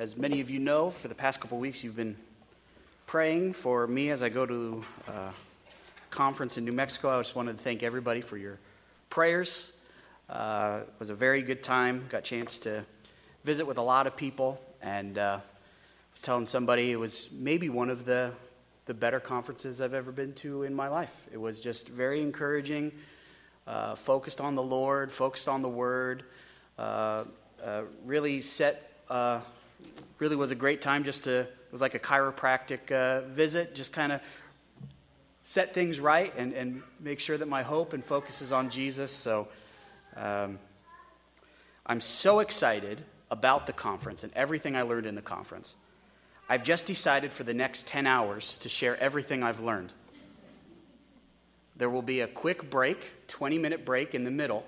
As many of you know, for the past couple weeks, you've been praying for me as I go to a conference in New Mexico. I just wanted to thank everybody for your prayers. Uh, it was a very good time. Got a chance to visit with a lot of people, and uh, I was telling somebody it was maybe one of the the better conferences I've ever been to in my life. It was just very encouraging, uh, focused on the Lord, focused on the Word, uh, uh, really set uh, really was a great time just to, it was like a chiropractic uh, visit, just kind of set things right and, and make sure that my hope and focus is on Jesus. So um, I'm so excited about the conference and everything I learned in the conference. I've just decided for the next 10 hours to share everything I've learned. There will be a quick break, 20 minute break in the middle,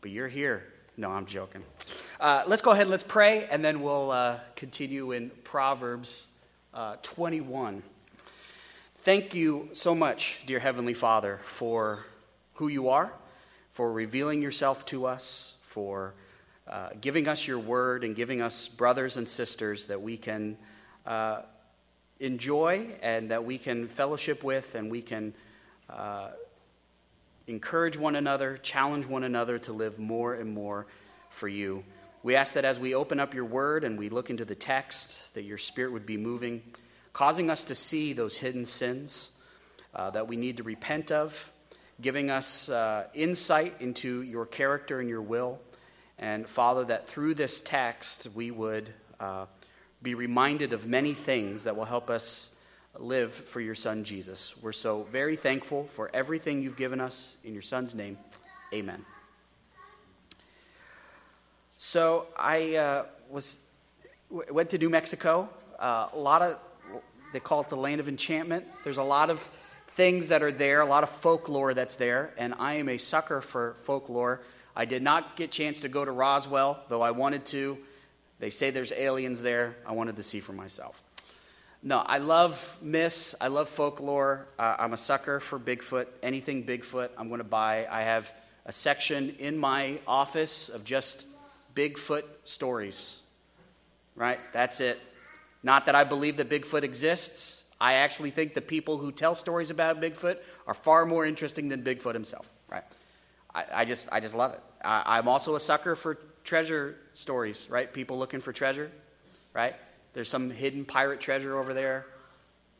but you're here. No, I'm joking. Uh, let's go ahead and let's pray, and then we'll uh, continue in Proverbs uh, 21. Thank you so much, dear Heavenly Father, for who you are, for revealing yourself to us, for uh, giving us your word, and giving us brothers and sisters that we can uh, enjoy and that we can fellowship with, and we can uh, encourage one another, challenge one another to live more and more for you. We ask that as we open up your word and we look into the text, that your spirit would be moving, causing us to see those hidden sins uh, that we need to repent of, giving us uh, insight into your character and your will. And Father, that through this text we would uh, be reminded of many things that will help us live for your Son Jesus. We're so very thankful for everything you've given us. In your Son's name, amen. So I uh, was went to New Mexico. Uh, a lot of they call it the land of enchantment. There's a lot of things that are there, a lot of folklore that's there, and I am a sucker for folklore. I did not get a chance to go to Roswell, though I wanted to. They say there's aliens there. I wanted to see for myself. No, I love myths. I love folklore. Uh, I'm a sucker for Bigfoot. Anything Bigfoot, I'm going to buy. I have a section in my office of just Bigfoot stories. Right? That's it. Not that I believe that Bigfoot exists. I actually think the people who tell stories about Bigfoot are far more interesting than Bigfoot himself. Right? I, I just, I just love it. I, I'm also a sucker for treasure stories. Right? People looking for treasure. Right? There's some hidden pirate treasure over there.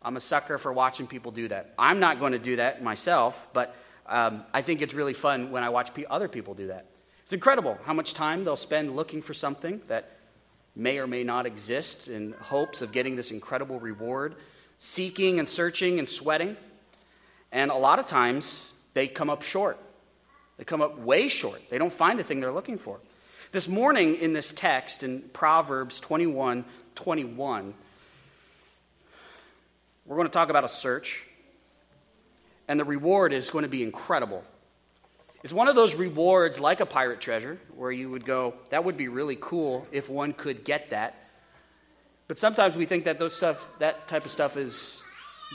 I'm a sucker for watching people do that. I'm not going to do that myself, but um, I think it's really fun when I watch other people do that. It's incredible how much time they'll spend looking for something that may or may not exist in hopes of getting this incredible reward, seeking and searching and sweating. And a lot of times they come up short. They come up way short. They don't find the thing they're looking for. This morning in this text in Proverbs 21 21, we're going to talk about a search. And the reward is going to be incredible. It's one of those rewards like a pirate treasure where you would go, that would be really cool if one could get that. But sometimes we think that those stuff, that type of stuff is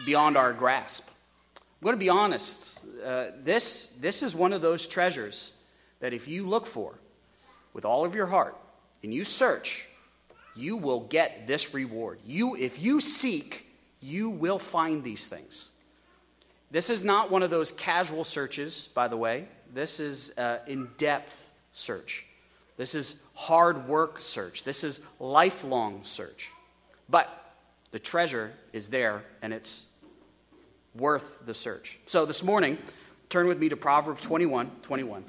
beyond our grasp. I'm going to be honest. Uh, this, this is one of those treasures that if you look for with all of your heart and you search, you will get this reward. You, if you seek, you will find these things. This is not one of those casual searches, by the way. This is uh, in depth search. This is hard work search. This is lifelong search. But the treasure is there and it's worth the search. So this morning, turn with me to Proverbs 21 21.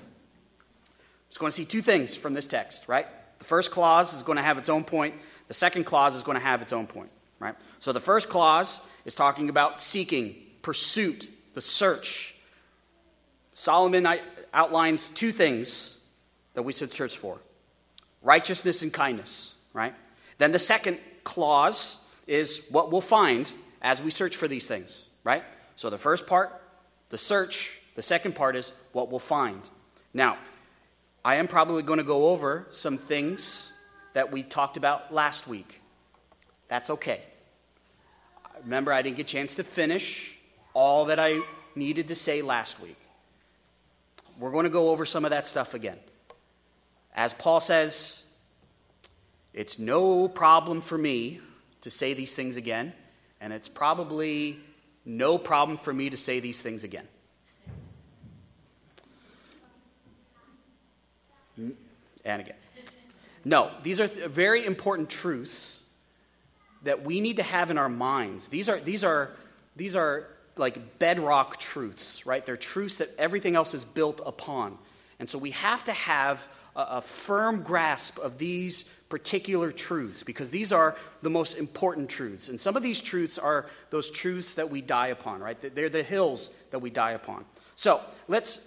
Just going to see two things from this text, right? The first clause is going to have its own point, the second clause is going to have its own point, right? So the first clause is talking about seeking, pursuit, the search. Solomon outlines two things that we should search for righteousness and kindness, right? Then the second clause is what we'll find as we search for these things, right? So the first part, the search, the second part is what we'll find. Now, I am probably going to go over some things that we talked about last week. That's okay. Remember, I didn't get a chance to finish all that I needed to say last week. We're going to go over some of that stuff again. As Paul says, It's no problem for me to say these things again, and it's probably no problem for me to say these things again. And again. No, these are very important truths that we need to have in our minds. These are, these are, these are like bedrock truths, right? They're truths that everything else is built upon. And so we have to have a, a firm grasp of these particular truths because these are the most important truths. And some of these truths are those truths that we die upon, right? They're the hills that we die upon. So let's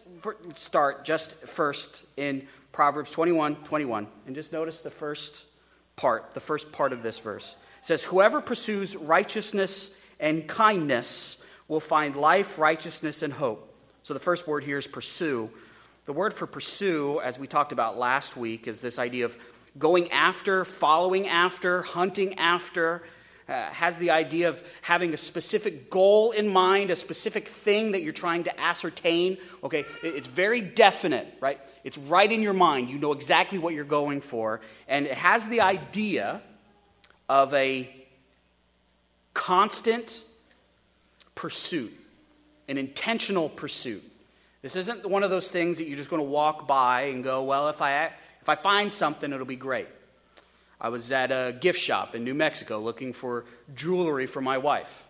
start just first in Proverbs 21 21. And just notice the first part, the first part of this verse. It says, Whoever pursues righteousness and kindness will find life, righteousness, and hope. So the first word here is pursue. The word for pursue, as we talked about last week, is this idea of going after, following after, hunting after. Uh, has the idea of having a specific goal in mind, a specific thing that you're trying to ascertain. Okay, it's very definite, right? It's right in your mind. You know exactly what you're going for. And it has the idea of a constant pursuit, an intentional pursuit. This isn't one of those things that you're just going to walk by and go, well, if I, if I find something, it'll be great. I was at a gift shop in New Mexico looking for jewelry for my wife.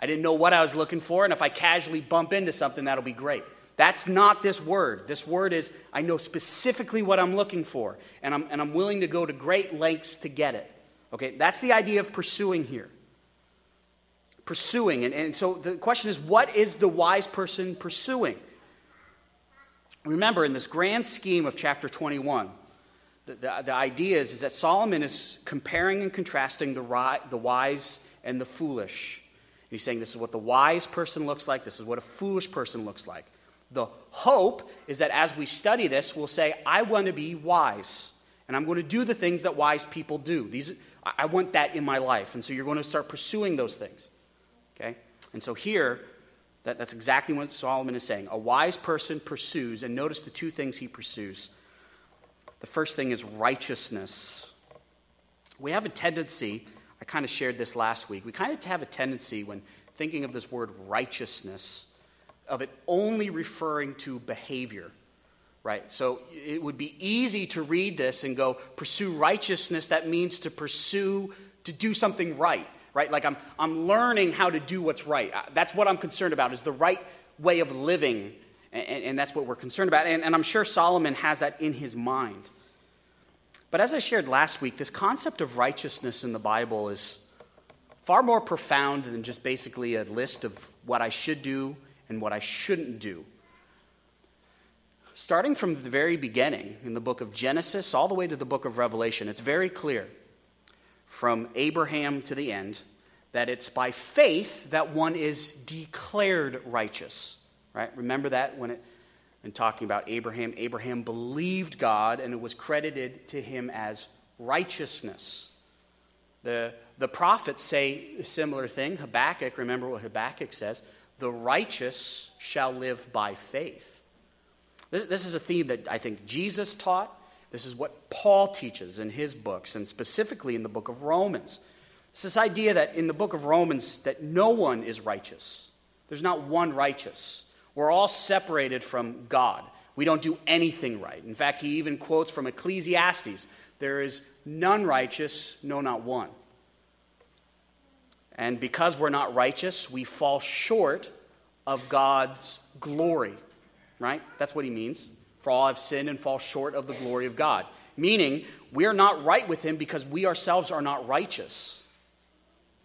I didn't know what I was looking for, and if I casually bump into something, that'll be great. That's not this word. This word is I know specifically what I'm looking for, and I'm, and I'm willing to go to great lengths to get it. Okay, that's the idea of pursuing here pursuing. And, and so the question is what is the wise person pursuing? Remember, in this grand scheme of chapter 21, the, the, the idea is, is that Solomon is comparing and contrasting the, ri- the wise and the foolish. And He's saying this is what the wise person looks like, this is what a foolish person looks like. The hope is that as we study this, we'll say, I want to be wise, and I'm going to do the things that wise people do. These, I want that in my life. And so you're going to start pursuing those things. Okay? And so here, that, that's exactly what Solomon is saying. A wise person pursues, and notice the two things he pursues. The first thing is righteousness. We have a tendency, I kind of shared this last week, we kind of have a tendency when thinking of this word righteousness, of it only referring to behavior, right? So it would be easy to read this and go, pursue righteousness, that means to pursue, to do something right right? Like I'm, I'm learning how to do what's right. Uh, that's what I'm concerned about, is the right way of living. And, and that's what we're concerned about. And, and I'm sure Solomon has that in his mind. But as I shared last week, this concept of righteousness in the Bible is far more profound than just basically a list of what I should do and what I shouldn't do. Starting from the very beginning, in the book of Genesis all the way to the book of Revelation, it's very clear from Abraham to the end that it's by faith that one is declared righteous. Right? Remember that when it in talking about Abraham, Abraham believed God and it was credited to him as righteousness. The, the prophets say a similar thing. Habakkuk, remember what Habakkuk says the righteous shall live by faith. This, this is a theme that I think Jesus taught this is what Paul teaches in his books, and specifically in the book of Romans. It's this idea that in the book of Romans that no one is righteous. There's not one righteous. We're all separated from God. We don't do anything right. In fact, he even quotes from Ecclesiastes there is none righteous, no, not one. And because we're not righteous, we fall short of God's glory, right? That's what he means. For all have sinned and fall short of the glory of God. Meaning, we are not right with Him because we ourselves are not righteous.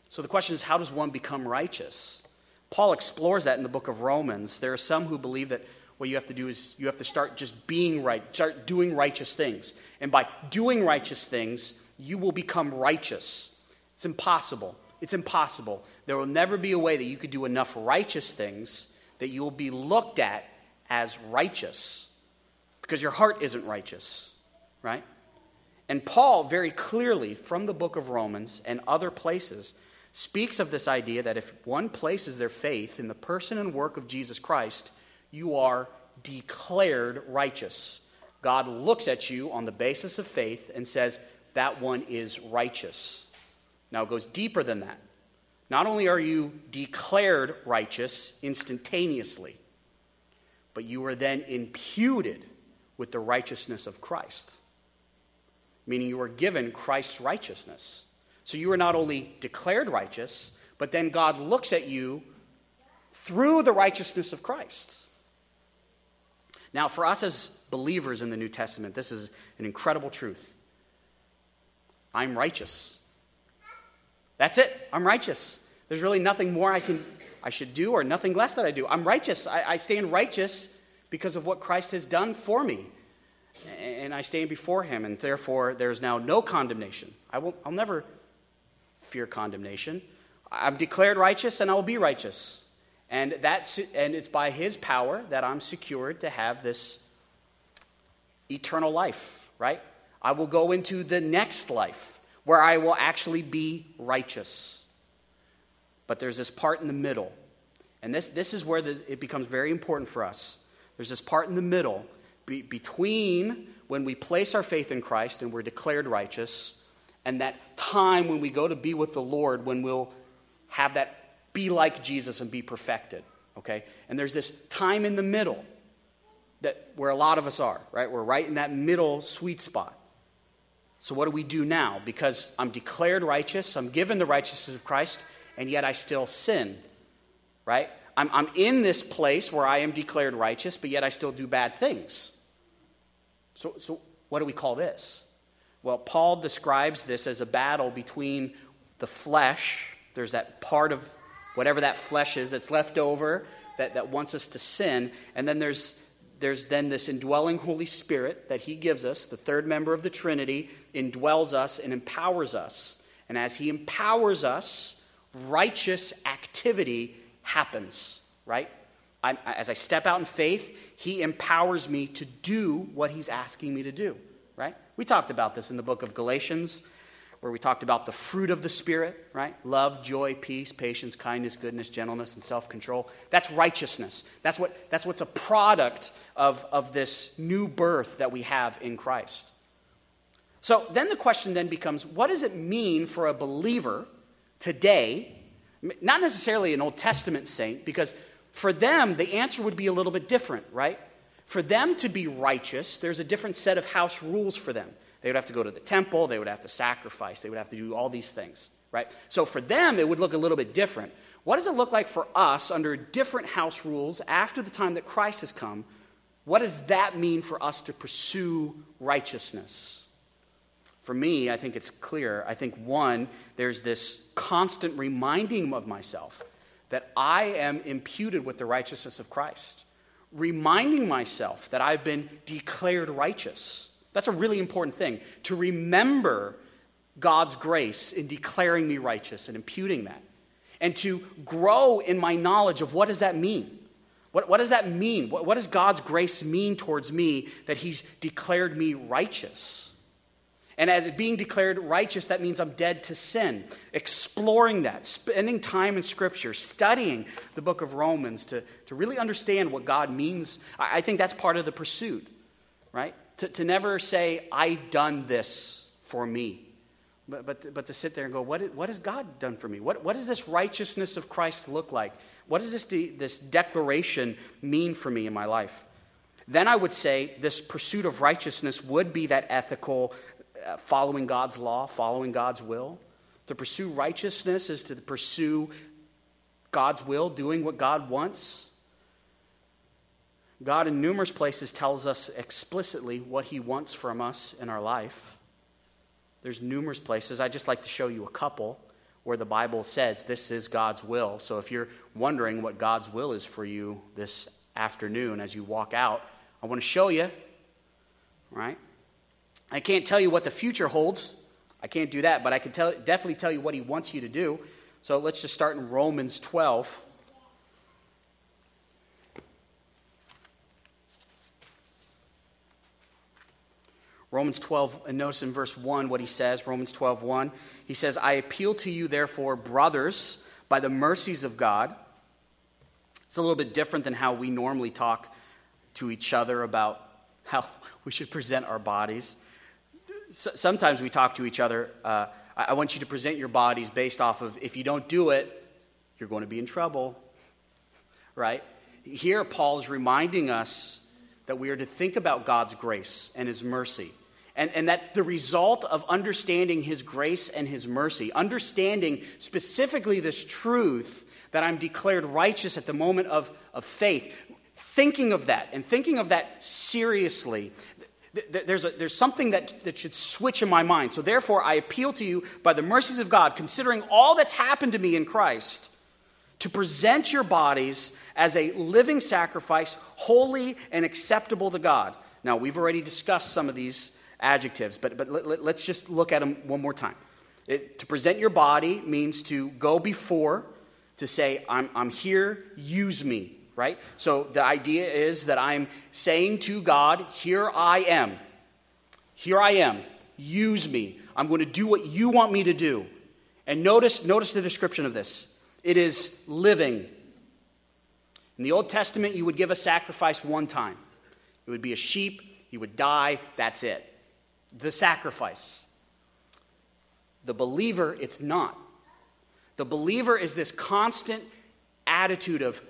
So the question is, how does one become righteous? Paul explores that in the book of Romans. There are some who believe that what you have to do is you have to start just being right, start doing righteous things. And by doing righteous things, you will become righteous. It's impossible. It's impossible. There will never be a way that you could do enough righteous things that you will be looked at as righteous because your heart isn't righteous, right? And Paul, very clearly from the book of Romans and other places, speaks of this idea that if one places their faith in the person and work of Jesus Christ, you are declared righteous. God looks at you on the basis of faith and says, that one is righteous. Now it goes deeper than that. Not only are you declared righteous instantaneously, but you are then imputed with the righteousness of Christ, meaning you are given Christ's righteousness. So you are not only declared righteous, but then God looks at you through the righteousness of Christ. Now, for us as believers in the New Testament, this is an incredible truth. I'm righteous. That's it. I'm righteous. There's really nothing more I can I should do or nothing less that I do. I'm righteous. I, I stand righteous because of what Christ has done for me. And I stand before him, and therefore there's now no condemnation. I will, I'll never fear condemnation. I'm declared righteous, and I will be righteous. And, that's, and it's by his power that I'm secured to have this eternal life, right? I will go into the next life where I will actually be righteous. But there's this part in the middle. And this, this is where the, it becomes very important for us. There's this part in the middle be, between when we place our faith in Christ and we're declared righteous, and that time when we go to be with the Lord when we'll have that be like Jesus and be perfected. Okay? And there's this time in the middle that where a lot of us are, right? We're right in that middle sweet spot. So what do we do now? Because I'm declared righteous, I'm given the righteousness of Christ, and yet I still sin, right? I'm, I'm in this place where I am declared righteous, but yet I still do bad things. So, so what do we call this? Well, Paul describes this as a battle between the flesh, there's that part of whatever that flesh is that's left over that, that wants us to sin, and then there's there's then this indwelling Holy Spirit that He gives us, the third member of the Trinity, indwells us and empowers us. And as He empowers us, righteous activity happens, right? I, as I step out in faith, He empowers me to do what He's asking me to do, right? We talked about this in the book of Galatians, where we talked about the fruit of the Spirit, right? Love, joy, peace, patience, kindness, goodness, gentleness, and self control. That's righteousness. That's, what, that's what's a product of, of this new birth that we have in Christ. So then the question then becomes what does it mean for a believer today? Not necessarily an Old Testament saint, because for them, the answer would be a little bit different, right? For them to be righteous, there's a different set of house rules for them. They would have to go to the temple, they would have to sacrifice, they would have to do all these things, right? So for them, it would look a little bit different. What does it look like for us under different house rules after the time that Christ has come? What does that mean for us to pursue righteousness? For me, I think it's clear. I think, one, there's this constant reminding of myself that I am imputed with the righteousness of Christ, reminding myself that I've been declared righteous. That's a really important thing to remember God's grace in declaring me righteous and imputing that, and to grow in my knowledge of what does that mean. What, what does that mean? What, what does God's grace mean towards me that He's declared me righteous? And as being declared righteous, that means I'm dead to sin. Exploring that, spending time in Scripture, studying the book of Romans to, to really understand what God means. I, think that's part of the pursuit, right? To, to never say, I've done this for me, but, but, but to sit there and go, what, what has God done for me? What, what does this righteousness of Christ look like? What does this, de- this declaration mean for me in my life? Then I would say this pursuit of righteousness would be that ethical Uh, following God's law, following God's will. To pursue righteousness is to pursue God's will, doing what God wants. God, in numerous places, tells us explicitly what He wants from us in our life. There's numerous places. I'd just like to show you a couple where the Bible says this is God's will. So if you're wondering what God's will is for you this afternoon as you walk out, I want to show you, right? I can't tell you what the future holds. I can't do that, but I can tell, definitely tell you what he wants you to do. So let's just start in Romans 12. Romans 12, and notice in verse 1 what he says, Romans 12, 1. He says, I appeal to you, therefore, brothers, by the mercies of God. It's a little bit different than how we normally talk to each other about how we should present our bodies. Sometimes we talk to each other. Uh, I want you to present your bodies based off of if you don't do it, you're going to be in trouble, right? Here, Paul is reminding us that we are to think about God's grace and his mercy. And, and that the result of understanding his grace and his mercy, understanding specifically this truth that I'm declared righteous at the moment of, of faith, thinking of that and thinking of that seriously, there's, a, there's something that, that should switch in my mind. So, therefore, I appeal to you by the mercies of God, considering all that's happened to me in Christ, to present your bodies as a living sacrifice, holy and acceptable to God. Now, we've already discussed some of these adjectives, but, but let, us just look at them one more time. It, to present your body means to go before, to say, I'm, I'm here, use me right? So the idea is that I'm saying to God, Here I am. Here I am. Use me. I'm going to do what you want me to do. And notice, notice the description of this it is living. In the Old Testament, you would give a sacrifice one time. It would be a sheep, he would die, that's it. The sacrifice. The believer, it's not. The believer is this constant attitude of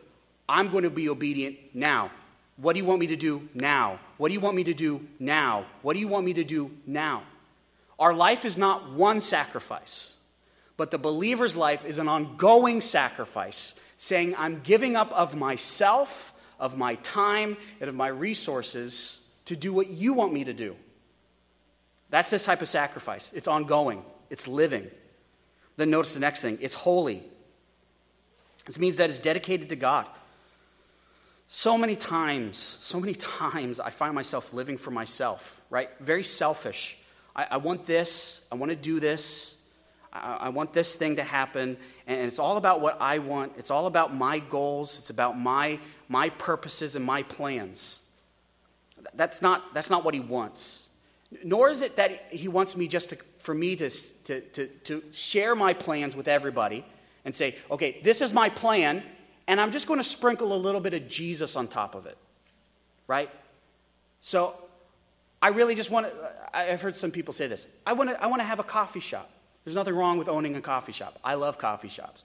I'm going to be obedient now. What do you want me to do now? What do you want me to do now? What do you want me to do now? Our life is not one sacrifice, but the believer's life is an ongoing sacrifice, saying, I'm giving up of myself, of my time, and of my resources to do what you want me to do. That's this type of sacrifice. It's ongoing, it's living. Then notice the next thing it's holy. This means that it's dedicated to God. So many times, so many times, I find myself living for myself, right? Very selfish. I, I want this, I want to do this, I, I, want this thing to happen, and it's all about what I want. It's all about my goals, it's about my, my purposes and my plans. That's not, that's not what he wants. Nor is it that he wants me just to, for me to, to, to, to share my plans with everybody and say, okay, this is my plan, and I'm just going to sprinkle a little bit of Jesus on top of it, right? So I really just want to, I've heard some people say this I want to, I want to have a coffee shop. There's nothing wrong with owning a coffee shop. I love coffee shops.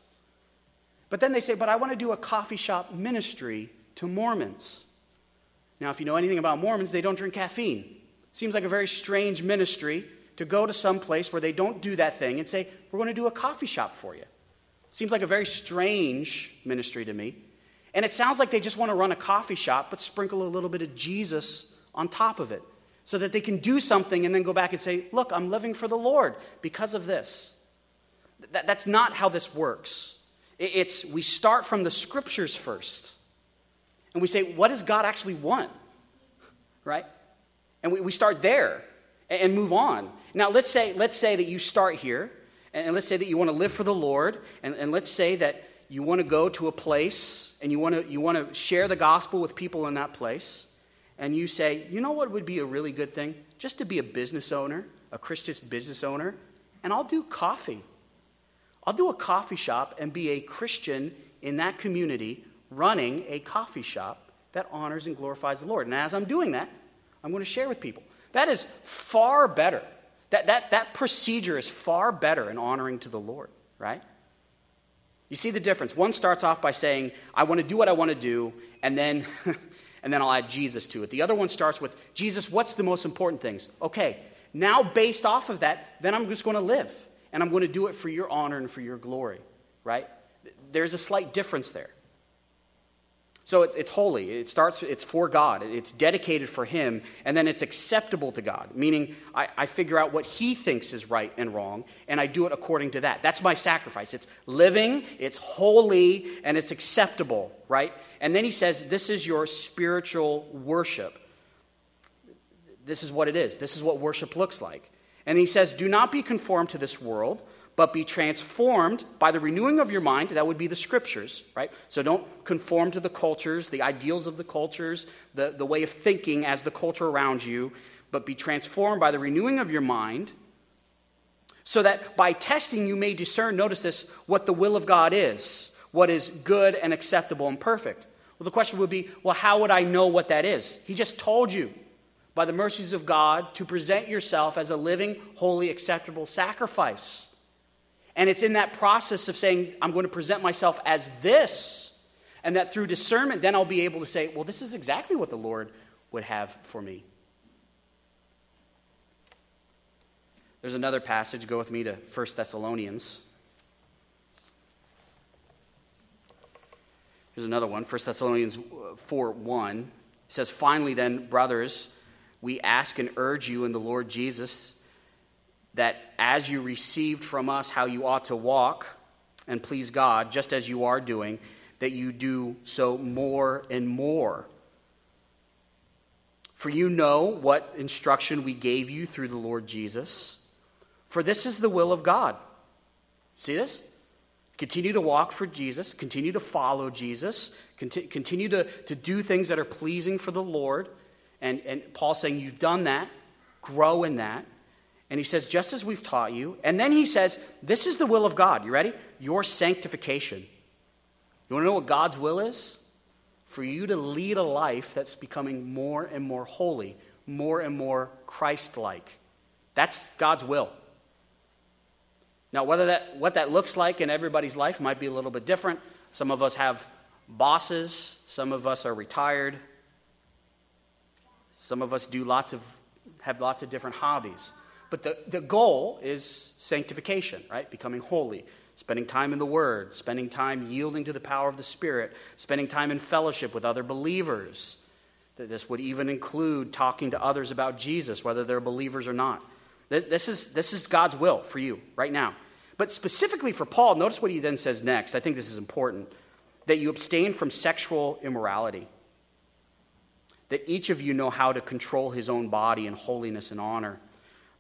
But then they say, but I want to do a coffee shop ministry to Mormons. Now, if you know anything about Mormons, they don't drink caffeine. Seems like a very strange ministry to go to some place where they don't do that thing and say, we're going to do a coffee shop for you. Seems like a very strange ministry to me. And it sounds like they just want to run a coffee shop, but sprinkle a little bit of Jesus on top of it so that they can do something and then go back and say, Look, I'm living for the Lord because of this. That, that's not how this works. It's we start from the scriptures first. And we say, What does God actually want? Right? And we, we start there and move on. Now, let's say, let's say that you start here and, let's say that you want to live for the Lord, and, and let's say that you want to go to a place and you want to you want to share the gospel with people in that place, and you say, you know what would be a really good thing? Just to be a business owner, a Christian business owner, and I'll do coffee. I'll do a coffee shop and be a Christian in that community running a coffee shop that honors and glorifies the Lord. And as I'm doing that, I'm going to share with people. That is far better that, that, that procedure is far better in honoring to the Lord, right? You see the difference. One starts off by saying, I want to do what I want to do, and then, and then I'll add Jesus to it. The other one starts with, Jesus, what's the most important things? Okay, now based off of that, then I'm just going to live, and I'm going to do it for your honor and for your glory, right? There's a slight difference there. So it's, it's holy. It starts, it's for God. It's dedicated for Him. And then it's acceptable to God, meaning I, I figure out what He thinks is right and wrong, and I do it according to that. That's my sacrifice. It's living, it's holy, and it's acceptable, right? And then He says, This is your spiritual worship. This is what it is. This is what worship looks like. And He says, Do not be conformed to this world but be transformed by the renewing of your mind. That would be the scriptures, right? So don't conform to the cultures, the ideals of the cultures, the, the way of thinking as the culture around you, but be transformed by the renewing of your mind, so that by testing you may discern, notice this, what the will of God is, what is good and acceptable and perfect. Well, the question would be, well, how would I know what that is? He just told you by the mercies of God to present yourself as a living, holy, acceptable sacrifice. And it's in that process of saying, I'm going to present myself as this, and that through discernment, then I'll be able to say, well, this is exactly what the Lord would have for me. There's another passage. Go with me to 1 Thessalonians. Here's another one 1 Thessalonians uh, 4 1. It says, Finally, then, brothers, we ask and urge you in the Lord Jesus that as you received from us how you ought to walk and please God, just as you are doing, that you do so more and more. For you know what instruction we gave you through the Lord Jesus. For this is the will of God. See this? Continue to walk for Jesus, continue to follow Jesus, continue to, to do things that are pleasing for the Lord. And, and Paul's saying, You've done that, grow in that. And he says, Just as we've taught you. And then he says, This is the will of God. You ready? Your sanctification. You want to know what God's will is? For you to lead a life that's becoming more and more holy, more and more Christ like. That's God's will. Now, whether that, what that looks like in everybody's life might be a little bit different. Some of us have bosses, some of us are retired, some of us do lots of, have lots of different hobbies. But the, the goal is sanctification, right? Becoming holy, spending time in the Word, spending time yielding to the power of the Spirit, spending time in fellowship with other believers. This would even include talking to others about Jesus, whether they're believers or not. This is, this is God's will for you right now. But specifically for Paul, notice what he then says next. I think this is important that you abstain from sexual immorality that each of you know how to control his own body in holiness and honor,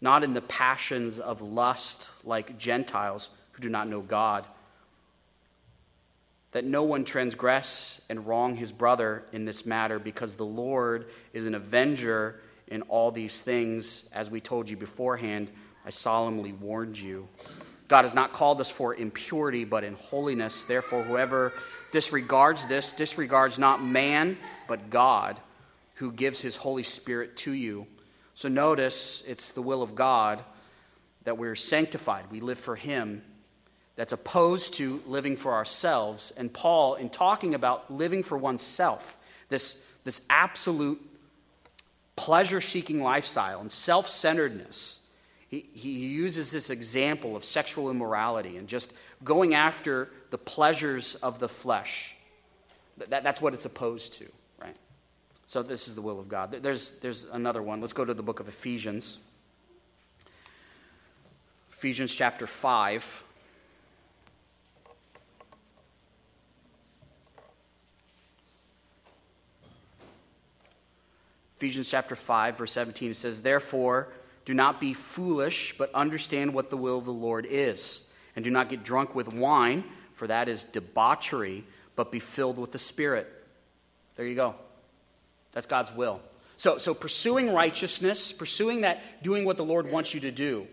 not in the passions of lust like Gentiles who do not know God. That no one transgress and wrong his brother in this matter, because the Lord is an avenger in all these things. As we told you beforehand, I solemnly warned you. God has not called us for impurity, but in holiness. Therefore, whoever disregards this disregards not man, but God who gives his Holy Spirit to you. So notice it's the will of God that we're sanctified, we live for him. That's opposed to living for ourselves. And Paul, in talking about living for oneself, this, this absolute pleasure seeking lifestyle and self centeredness, he, he uses this example of sexual immorality and just going after the pleasures of the flesh. That, that's what it's opposed to. So this is the will of God. There's, there's another one. Let's go to the book of Ephesians. Ephesians chapter 5. Ephesians chapter 5, verse 17, it says, Therefore, do not be foolish, but understand what the will of the Lord is. And do not get drunk with wine, for that is debauchery, but be filled with the Spirit. There you go. That's God's will. So, so pursuing righteousness, pursuing that, doing what the Lord wants you to do,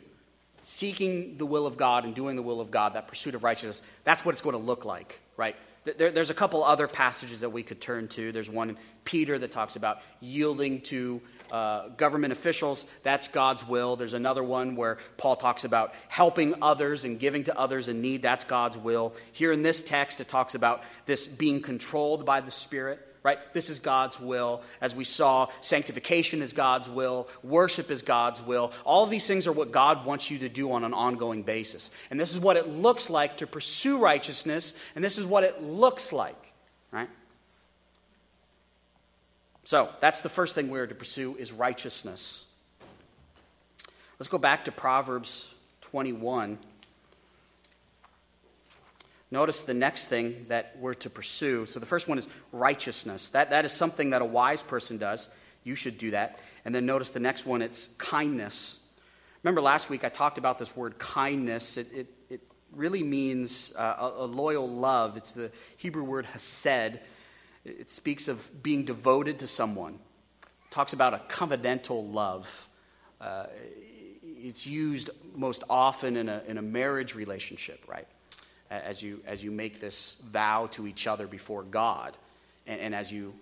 seeking the will of God and doing the will of God, that pursuit of righteousness, that's what it's going to look like, right? There, there's a couple other passages that we could turn to. There's one in Peter that talks about yielding to uh, government officials. That's God's will. There's another one where Paul talks about helping others and giving to others in need. That's God's will. Here in this text, it talks about this being controlled by the Spirit right? This is God's will. As we saw, sanctification is God's will, worship is God's will. All these things are what God wants you to do on an ongoing basis. And this is what it looks like to pursue righteousness, and this is what it looks like, right? So, that's the first thing we're to pursue is righteousness. Let's go back to Proverbs 21. Notice the next thing that we're to pursue. So the first one is righteousness. That, that is something that a wise person does. You should do that. And then notice the next one, it's kindness. Remember last week I talked about this word kindness. It, it, it really means uh, a, a, loyal love. It's the Hebrew word hesed. It speaks of being devoted to someone. It talks about a covenantal love. Uh, it's used most often in a, in a marriage relationship, right? As you, as you make this vow to each other before God, and, and as you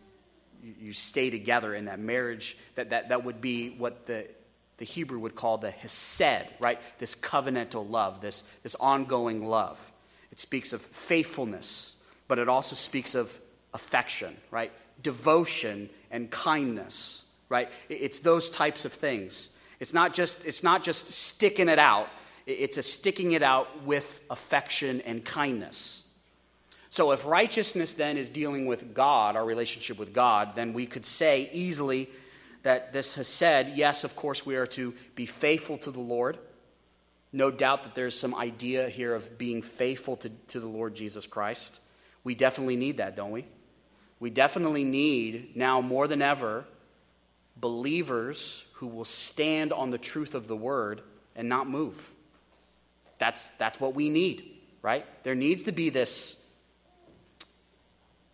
you, stay together in that marriage, that, that, that would be what the, the Hebrew would call the hesed, right? This covenantal love, this, this ongoing love. It speaks of faithfulness, but it also speaks of affection, right? Devotion and kindness, right? It's those types of things. It's not just, it's not just sticking it out, it's a sticking it out with affection and kindness. So, if righteousness then is dealing with God, our relationship with God, then we could say easily that this hesed, yes, of course, we are to be faithful to the Lord. No doubt that there's some idea here of being faithful to, to the Lord Jesus Christ. We definitely need that, don't we? We definitely need, now more than ever, believers who will stand on the truth of the word and not move. That's, that's what we need, right? There needs to be this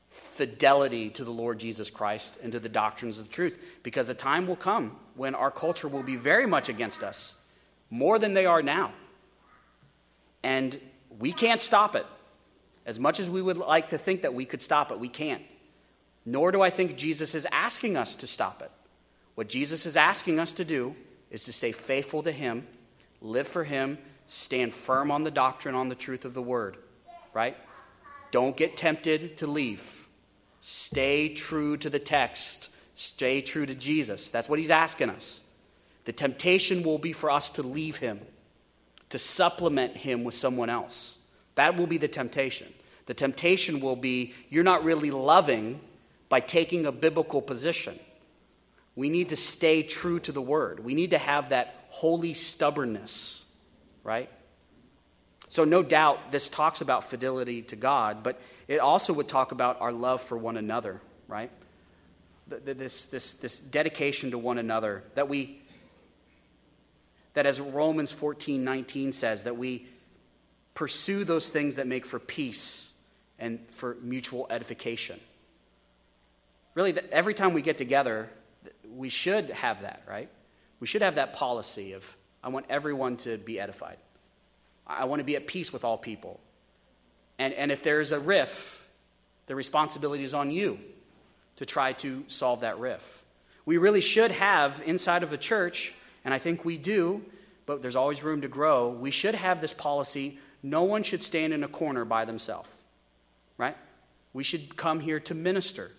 fidelity to the Lord Jesus Christ and to the doctrines of the truth. Because a time will come when our culture will be very much against us, more than they are now. And we can't stop it. As much as we would like to think that we could stop it, we can't. Nor do I think Jesus is asking us to stop it. What Jesus is asking us to do is to stay faithful to Him, live for Him, stand firm on the doctrine, on the truth of the Word, right? Don't get tempted to leave. Stay true to the text. Stay true to Jesus. That's what he's asking us. The temptation will be for us to leave him, to supplement him with someone else. That will be the temptation. The temptation will be you're not really loving by taking a biblical position. We need to stay true to the word. We need to have that holy stubbornness, right? So, no doubt, this talks about fidelity to God, but it also would talk about our love for one another, right? This, this, this dedication to one another, that we, that as Romans 14 19 says, that we pursue those things that make for peace and for mutual edification. Really, every time we get together, we should have that, right? We should have that policy of, I want everyone to be edified. I want to be at peace with all people. And, and if there is a riff, the responsibility is on you to try to solve that riff. We really should have inside of a church, and I think we do, but there's always room to grow. We should have this policy no one should stand in a corner by themselves, right? We should come here to minister.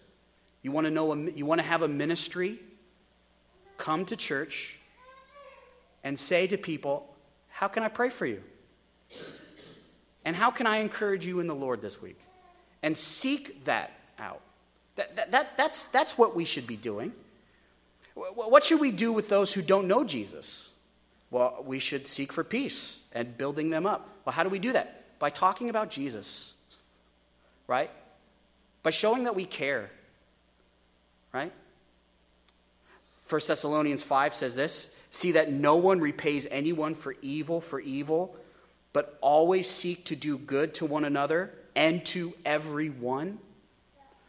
You want to know, you want to have a ministry? Come to church and say to people, How can I pray for you? And how can I encourage you in the Lord this week? And seek that out. That, that, that, that's, that's what we should be doing. What should we do with those who don't know Jesus? Well, we should seek for peace and building them up. Well, how do we do that? By talking about Jesus, right? By showing that we care, right? 1 Thessalonians 5 says this See that no one repays anyone for evil for evil but always seek to do good to one another and to everyone?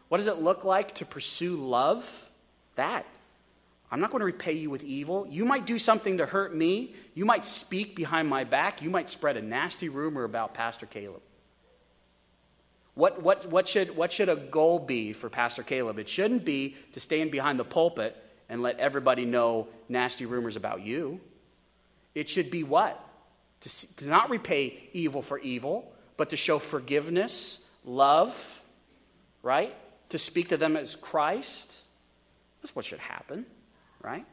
What does it look like to pursue love? That. I'm not going to repay you with evil. You might do something to hurt me. You might speak behind my back. You might spread a nasty rumor about Pastor Caleb. What, what, what, should, what should a goal be for Pastor Caleb? It shouldn't be to stand behind the pulpit and let everybody know nasty rumors about you. It should be what? to, to not repay evil for evil, but to show forgiveness, love, right? To speak to them as Christ. That's what should happen, right?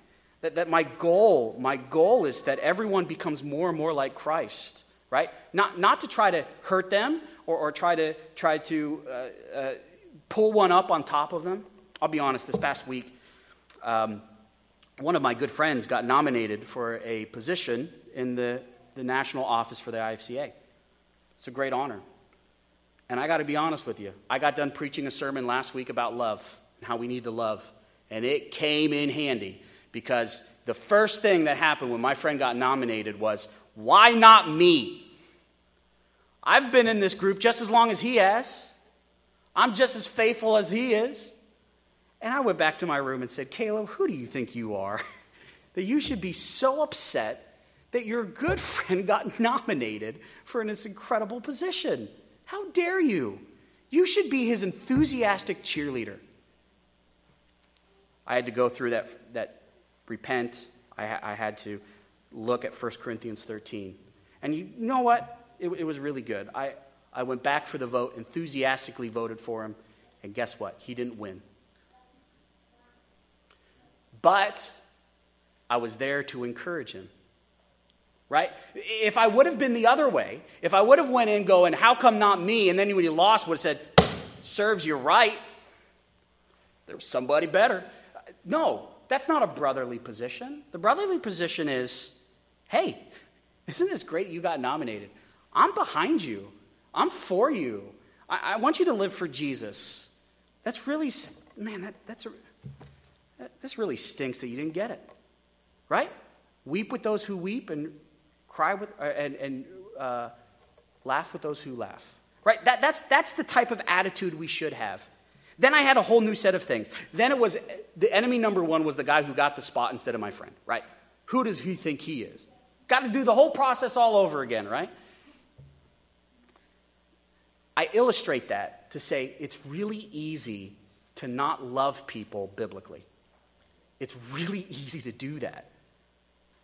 That, that my goal, my goal is that everyone becomes more and more like Christ, right? Not, not to try to hurt them or, or try to, try to uh, uh, pull one up on top of them. I'll be honest, this past week, um, one of my good friends got nominated for a position in the the national office for the IFCA. It's a great honor. And I got to be honest with you. I got done preaching a sermon last week about love and how we need to love. And it came in handy because the first thing that happened when my friend got nominated was, why not me? I've been in this group just as long as he has. I'm just as faithful as he is. And I went back to my room and said, Caleb, who do you think you are? that you should be so upset that your good friend got nominated for this incredible position. How dare you? You should be his enthusiastic cheerleader. I had to go through that, that repent. I, I had to look at 1 Corinthians 13. And you know what? It, it was really good. I, I went back for the vote, enthusiastically voted for him, and guess what? He didn't win. But I was there to encourage him. Right? If I would have been the other way, if I would have went in going, how come not me? And then when he lost, would have said, serves you right. There was somebody better. No, that's not a brotherly position. The brotherly position is, hey, isn't this great you got nominated? I'm behind you. I'm for you. I, I want you to live for Jesus. That's really, man, that, that's a, this really stinks that you didn't get it. Right? Weep with those who weep and cry with, uh, and, and uh, laugh with those who laugh. Right? That, that's, that's the type of attitude we should have. Then I had a whole new set of things. Then it was the enemy number one was the guy who got the spot instead of my friend, right? Who does he think he is? Got to do the whole process all over again, right? I illustrate that to say it's really easy to not love people biblically. It's really easy to do that.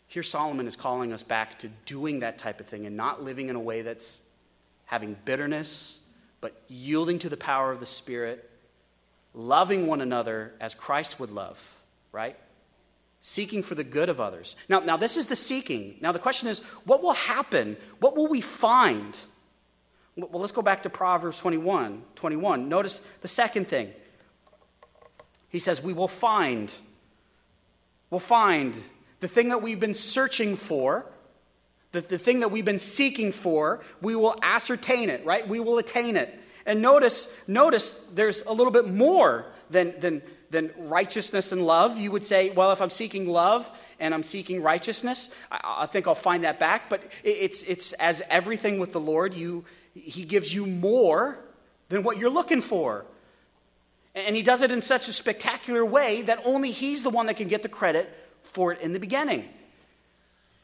Here, Solomon is calling us back to doing that type of thing and not living in a way that's having bitterness, but yielding to the power of the Spirit, loving one another as Christ would love, right? Seeking for the good of others. Now, now, this is the seeking. Now, the question is what will happen? What will we find? Well, let's go back to Proverbs 21. 21. Notice the second thing. He says, We will find. We'll find the thing that we've been searching for, the, the thing that we've been seeking for, we will ascertain it, right? We will attain it. And notice, notice there's a little bit more than, than, than righteousness and love. You would say, well, if I'm seeking love and I'm seeking righteousness, I, I think I'll find that back. But it's, it's as everything with the Lord, you, He gives you more than what you're looking for. And He does it in such a spectacular way that only He's the one that can get the credit for it in the beginning.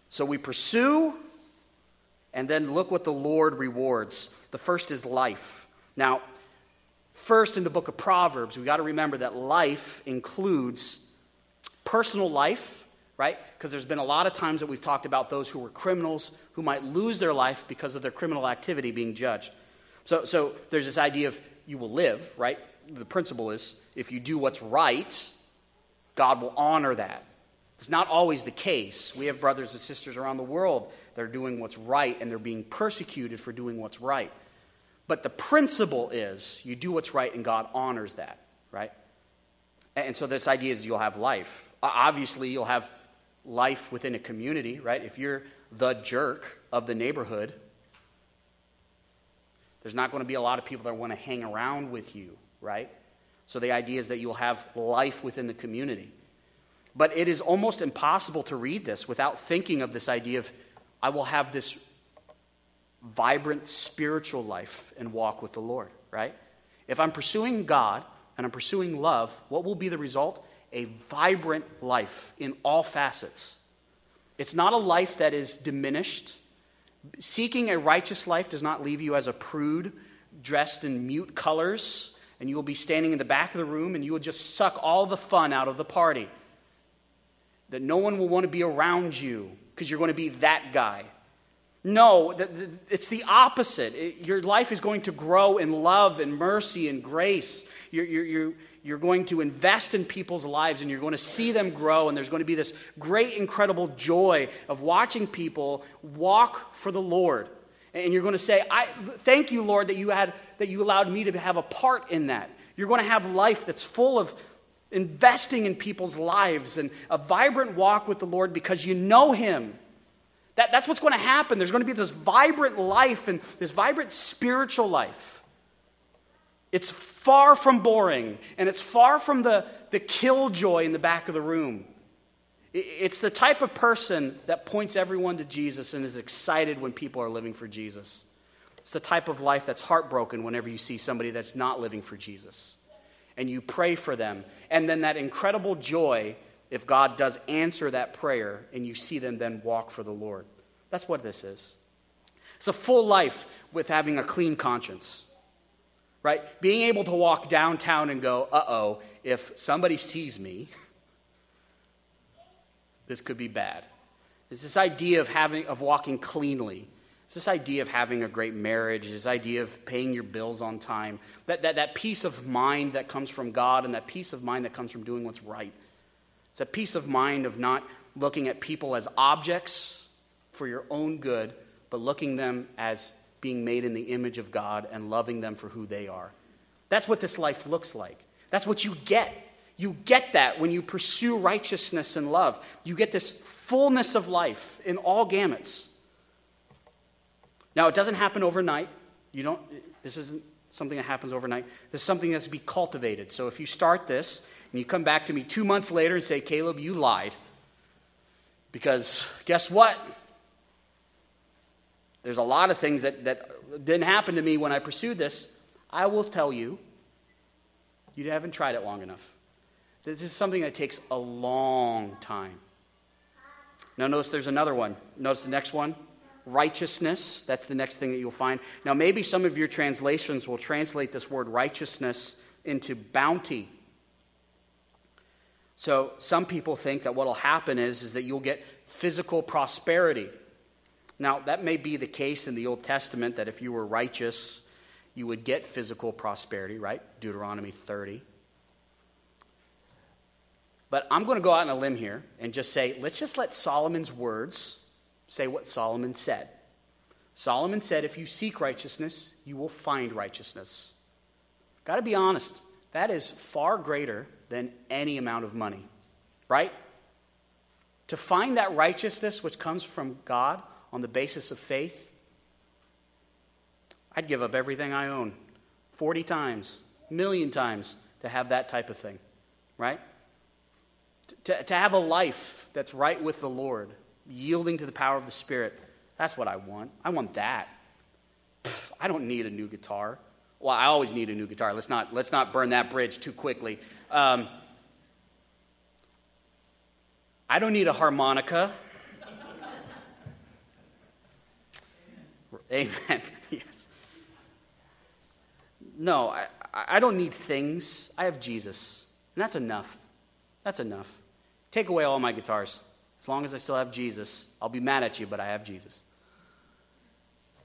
So we pursue, and then look what the Lord rewards. The first is life. Now, first in the book of Proverbs, we got to remember that life includes personal life, right? Because there's been a lot of times that we've talked about those who were criminals who might lose their life because of their criminal activity being judged. So, so there's this idea of you will live, right? The principle is if you do what's right, God will honor that. It's not always the case. We have brothers and sisters around the world that are doing what's right and they're being persecuted for doing what's right. But the principle is you do what's right and God honors that, right? And so this idea is you'll have life. Obviously, you'll have life within a community, right? If you're the jerk of the neighborhood, there's not going to be a lot of people that want to hang around with you, right? So the idea is that you'll have life within the community. But it is almost impossible to read this without thinking of this idea of I will have this vibrant spiritual life and walk with the Lord, right? If I'm pursuing God and I'm pursuing love, what will be the result? A vibrant life in all facets. It's not a life that is diminished. Seeking a righteous life does not leave you as a prude dressed in mute colors, and you will be standing in the back of the room and you will just suck all the fun out of the party. That no one will want to be around you because you're going to be that guy. No, it's the opposite. Your life is going to grow in love and mercy and grace. You're, you're, you're, going to invest in people's lives and you're going to see them grow, and there's going to be this great, incredible joy of watching people walk for the Lord. And you're going to say, I, Thank you, Lord, that you, had, that you allowed me to have a part in that. You're going to have life that's full of investing in people's lives and a vibrant walk with the Lord because you know Him that, that's what's going to happen. There's going to be this vibrant life and this vibrant spiritual life. It's far from boring, and it's far from the, the killjoy in the back of the room. It's the type of person that points everyone to Jesus and is excited when people are living for Jesus. It's the type of life that's heartbroken whenever you see somebody that's not living for Jesus. And you pray for them. And then that incredible joy if God does answer that prayer and you see them then walk for the Lord. That's what this is. It's a full life with having a clean conscience, right? Being able to walk downtown and go, uh oh, if somebody sees me, this could be bad. It's this idea of having of walking cleanly. It's this idea of having a great marriage, this idea of paying your bills on time, that, that, that peace of mind that comes from God and that peace of mind that comes from doing what's right. It's a peace of mind of not looking at people as objects for your own good, but looking them as being made in the image of God and loving them for who they are. That's what this life looks like. That's what you get. You get that when you pursue righteousness and love. You get this fullness of life in all gamuts. Now, it doesn't happen overnight. You don't, this isn't something that happens overnight. This is something that's to be cultivated. So if you start this and you come back to me two months later and say, Caleb, you lied. Because guess what? There's a lot of things that, that didn't happen to me when I pursued this. I will tell you, you haven't tried it long enough. This is something that takes a long time. Now, notice there's another one. Notice the next one righteousness. That's the next thing that you'll find. Now, maybe some of your translations will translate this word righteousness into bounty. So, some people think that what will happen is, is that you'll get physical prosperity. Now, that may be the case in the Old Testament that if you were righteous, you would get physical prosperity, right? Deuteronomy 30. But I'm going to go out on a limb here and just say, let's just let Solomon's words say what Solomon said. Solomon said, if you seek righteousness, you will find righteousness. Got to be honest, that is far greater than any amount of money, right? To find that righteousness which comes from God on the basis of faith, I'd give up everything I own 40 times, million times to have that type of thing, right? To, to have a life that's right with the Lord, yielding to the power of the Spirit. That's what I want. I want that. I don't need a new guitar. Well, I always need a new guitar. Let's not, let's not burn that bridge too quickly. Um, I don't need a harmonica. Amen. yes. No, I, I don't need things. I have Jesus. And that's enough. That's enough. Take away all my guitars. As long as I still have Jesus, I'll be mad at you, but I have Jesus.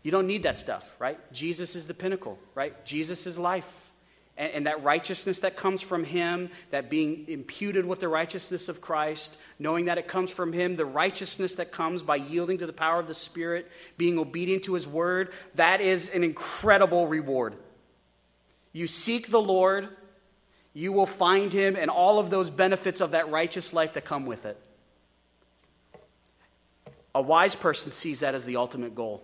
You don't need that stuff, right? Jesus is the pinnacle, right? Jesus is life. And, and, that righteousness that comes from Him, that being imputed with the righteousness of Christ, knowing that it comes from Him, the righteousness that comes by yielding to the power of the Spirit, being obedient to His word, that is an incredible reward. You seek the Lord, you will find Him, and all of those benefits of that righteous life that come with it. A wise person sees that as the ultimate goal.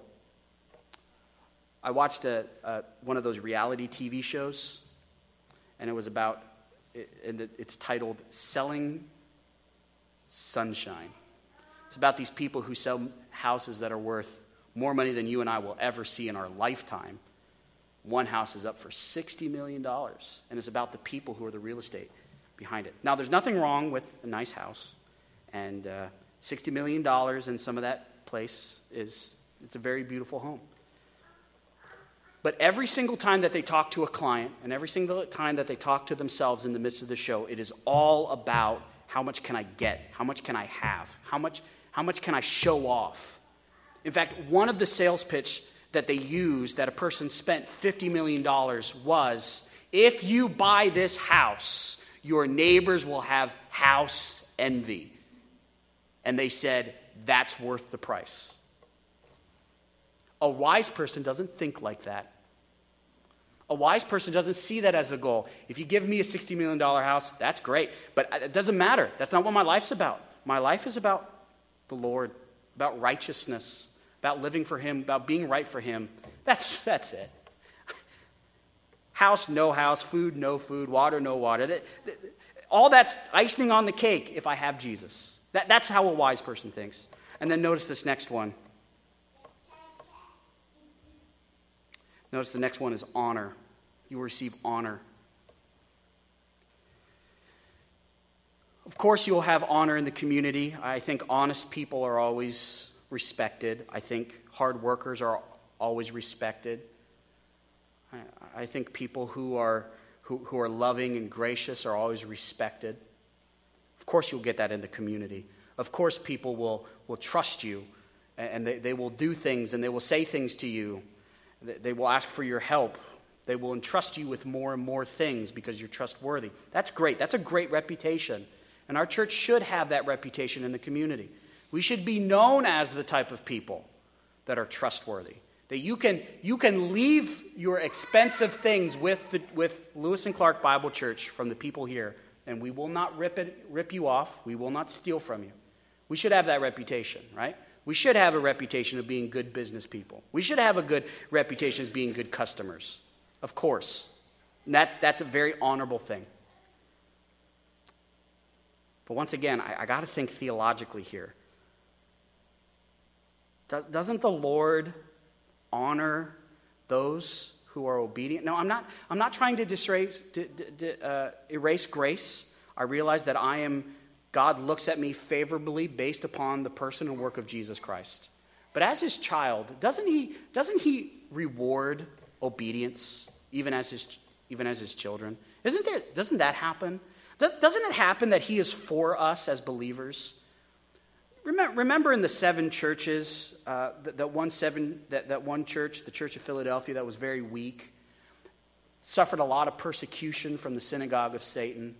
I watched a, a, one of those reality TV shows, and it was about, and it's titled Selling Sunshine. It's about these people who sell houses that are worth more money than you and I will ever see in our lifetime. One house is up for $60 million, and it's about the people who are the real estate behind it. Now, there's nothing wrong with a nice house, and uh, $60 million in some of that place is it's a very beautiful home. But every single time that they talk to a client and every single time that they talk to themselves in the midst of the show, it is all about how much can I get? How much can I have? How much, how much can I show off? In fact, one of the sales pitch that they used that a person spent $50 million was if you buy this house, your neighbors will have house envy and they said, That's worth the price. A wise person doesn't think like that. A wise person doesn't see that as the goal. If you give me a $60 million house, that's great. But it doesn't matter. That's not what my life's about. My life is about the Lord, about righteousness, about living for Him, about being right for Him. That's, that's it. House, no house, food, no food, water, no water. All that's icing on the cake if I have Jesus. That, that's how a wise person thinks. And then notice this next one. Notice the next one is honor. You will receive honor. Of course, you'll have honor in the community. I think honest people are always respected. I think hard workers are always respected. I, I think people who are, who, who are loving and gracious are always respected. Of course, you'll get that in the community. Of course, people will, will trust you and they, they will do things and they will say things to you. They will ask for your help. They will entrust you with more and more things because you're trustworthy. That's great. That's a great reputation. And our church should have that reputation in the community. We should be known as the type of people that are trustworthy. That you can, you can leave your expensive things with, the, with Lewis and Clark Bible Church from the people here, and we will not rip, it, rip you off. We will not steal from you. We should have that reputation, right? We should have a reputation of being good business people. We should have a good reputation as being good customers, of course. And that, that's a very honorable thing. But once again, I, I got to think theologically here. Does, doesn't the Lord honor those who are obedient? No, I'm not, I'm not trying to disrace, uh, erase grace. I realize that I am, God looks at me favorably based upon the person and work of Jesus Christ. But as his child, doesn't he, doesn't he reward obedience even as his, even as his children? Isn't that, doesn't that happen? Doesn't it happen that he is for us as believers? Remember in the seven churches, uh, that, that, one seven, that, that one church, the Church of Philadelphia, that was very weak, suffered a lot of persecution from the synagogue of Satan,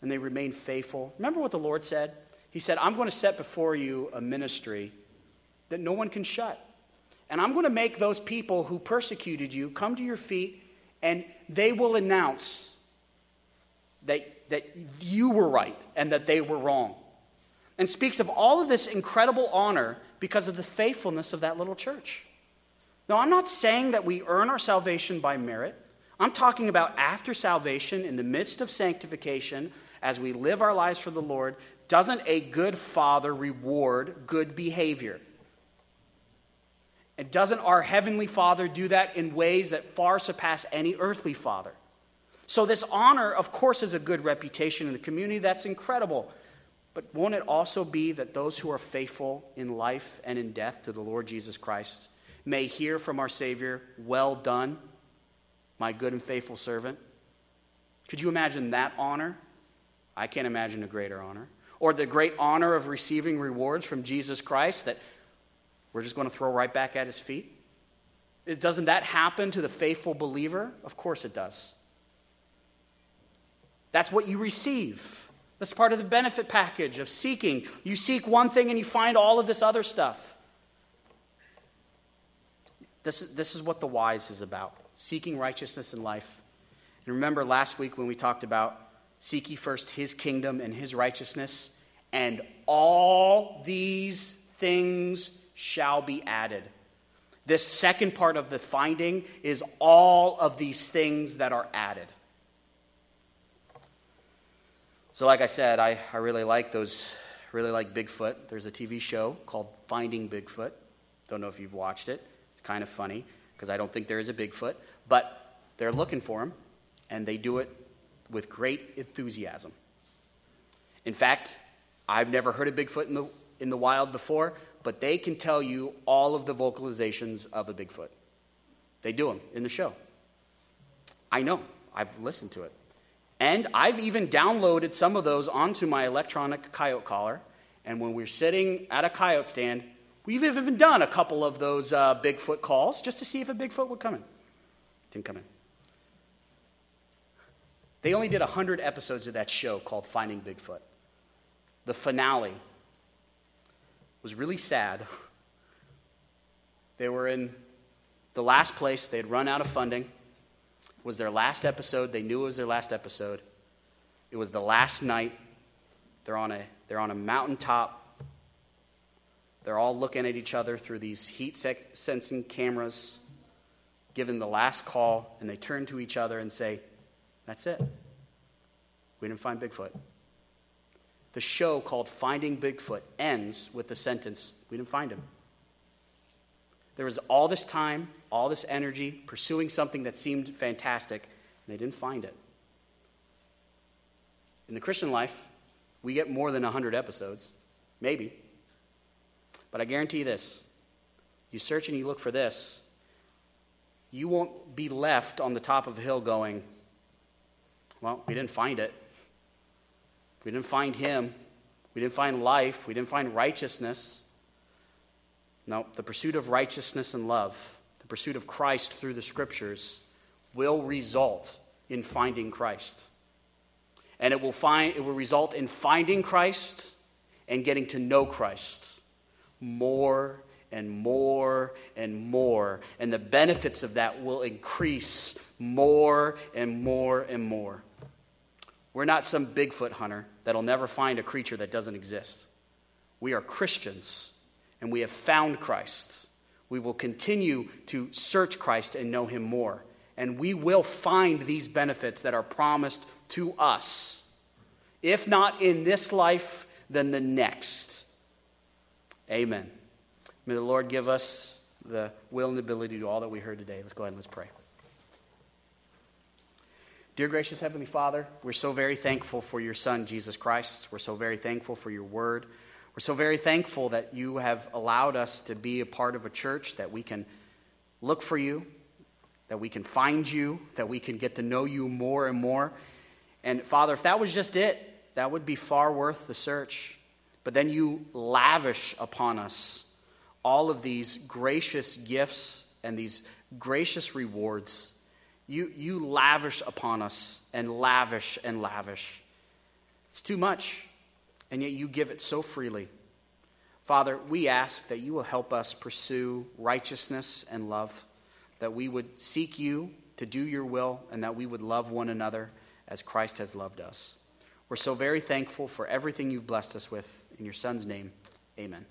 and they remained faithful. Remember what the Lord said? He said, I'm going to set before you a ministry that no one can shut. And I'm going to make those people who persecuted you come to your feet, and they will announce that, that you were right and that they were wrong and speaks of all of this incredible honor because of the faithfulness of that little church. Now, I'm not saying that we earn our salvation by merit. I'm talking about after salvation, in the midst of sanctification, as we live our lives for the Lord, doesn't a good father reward good behavior? And doesn't our heavenly father do that in ways that far surpass any earthly father? So, this honor, of course, is a good reputation in the community. That's incredible. But won't it also be that those who are faithful in life and in death to the Lord Jesus Christ may hear from our Savior, Well done, my good and faithful servant? Could you imagine that honor? I can't imagine a greater honor. Or the great honor of receiving rewards from Jesus Christ that we're just going to throw right back at his feet? Doesn't that happen to the faithful believer? Of course it does. That's what you receive. That's part of the benefit package of seeking. You seek one thing and you find all of this other stuff. This, this is what the wise is about seeking righteousness in life. And remember last week when we talked about seek ye first his kingdom and his righteousness, and all these things shall be added. This second part of the finding is all of these things that are added. So, like I said, I, I really like those, really like Bigfoot. There's a TV show called Finding Bigfoot. Don't know if you've watched it. It's kind of funny because I don't think there is a Bigfoot, but they're looking for him, and they do it with great enthusiasm. In fact, I've never heard of Bigfoot in the, in the wild before, but they can tell you all of the vocalizations of a Bigfoot. They do them in the show. I know, I've listened to it. And I've even downloaded some of those onto my electronic coyote collar. And when we're sitting at a coyote stand, we've even done a couple of those uh, Bigfoot calls just to see if a Bigfoot would come in. Didn't come in. They only did 100 episodes of that show called Finding Bigfoot. The finale was really sad. They were in the last place, they had run out of funding was their last episode. They knew it was their last episode. It was the last night. They're on a, they're on a mountaintop. They're all looking at each other through these heat sensing cameras, given the last call, and they turn to each other and say, That's it. We didn't find Bigfoot. The show called Finding Bigfoot ends with the sentence, We didn't find him. There was all this time, all this energy, pursuing something that seemed fantastic, and they didn't find it. In the Christian life, we get more than 100 episodes, maybe. But I guarantee you this you search and you look for this, you won't be left on the top of a hill going, Well, we didn't find it. We didn't find him We didn't find life. We didn't find righteousness. No, the pursuit of righteousness and love, pursuit of Christ through the scriptures, will result in finding Christ. And it will, find, it will result in finding Christ and getting to know Christ more and more and more. And the benefits of that will increase more and more and more. We're not some Bigfoot hunter that'll never find a creature that doesn't exist. We are Christians, and we have found Christ. We will continue to search Christ and know him more. And we will find these benefits that are promised to us. If not in this life, then the next. Amen. May the Lord give us the will and the ability to do all that we heard today. Let's go ahead and let's pray. Dear gracious Heavenly Father, we're so very thankful for your Son, Jesus Christ. We're so very thankful for your word. We're so very thankful that you have allowed us to be a part of a church that we can look for you, that we can find you, that we can get to know you more and more. And Father, if that was just it, that would be far worth the search. But then you lavish upon us all of these gracious gifts and these gracious rewards. You, you lavish upon us and lavish and lavish. It's too much, and yet you give it so freely. Father, we ask that you will help us pursue righteousness and love, that we would seek you to do your will, and that we would love one another as Christ has loved us. We're so very thankful for everything you've blessed us with. In your Son's name, amen.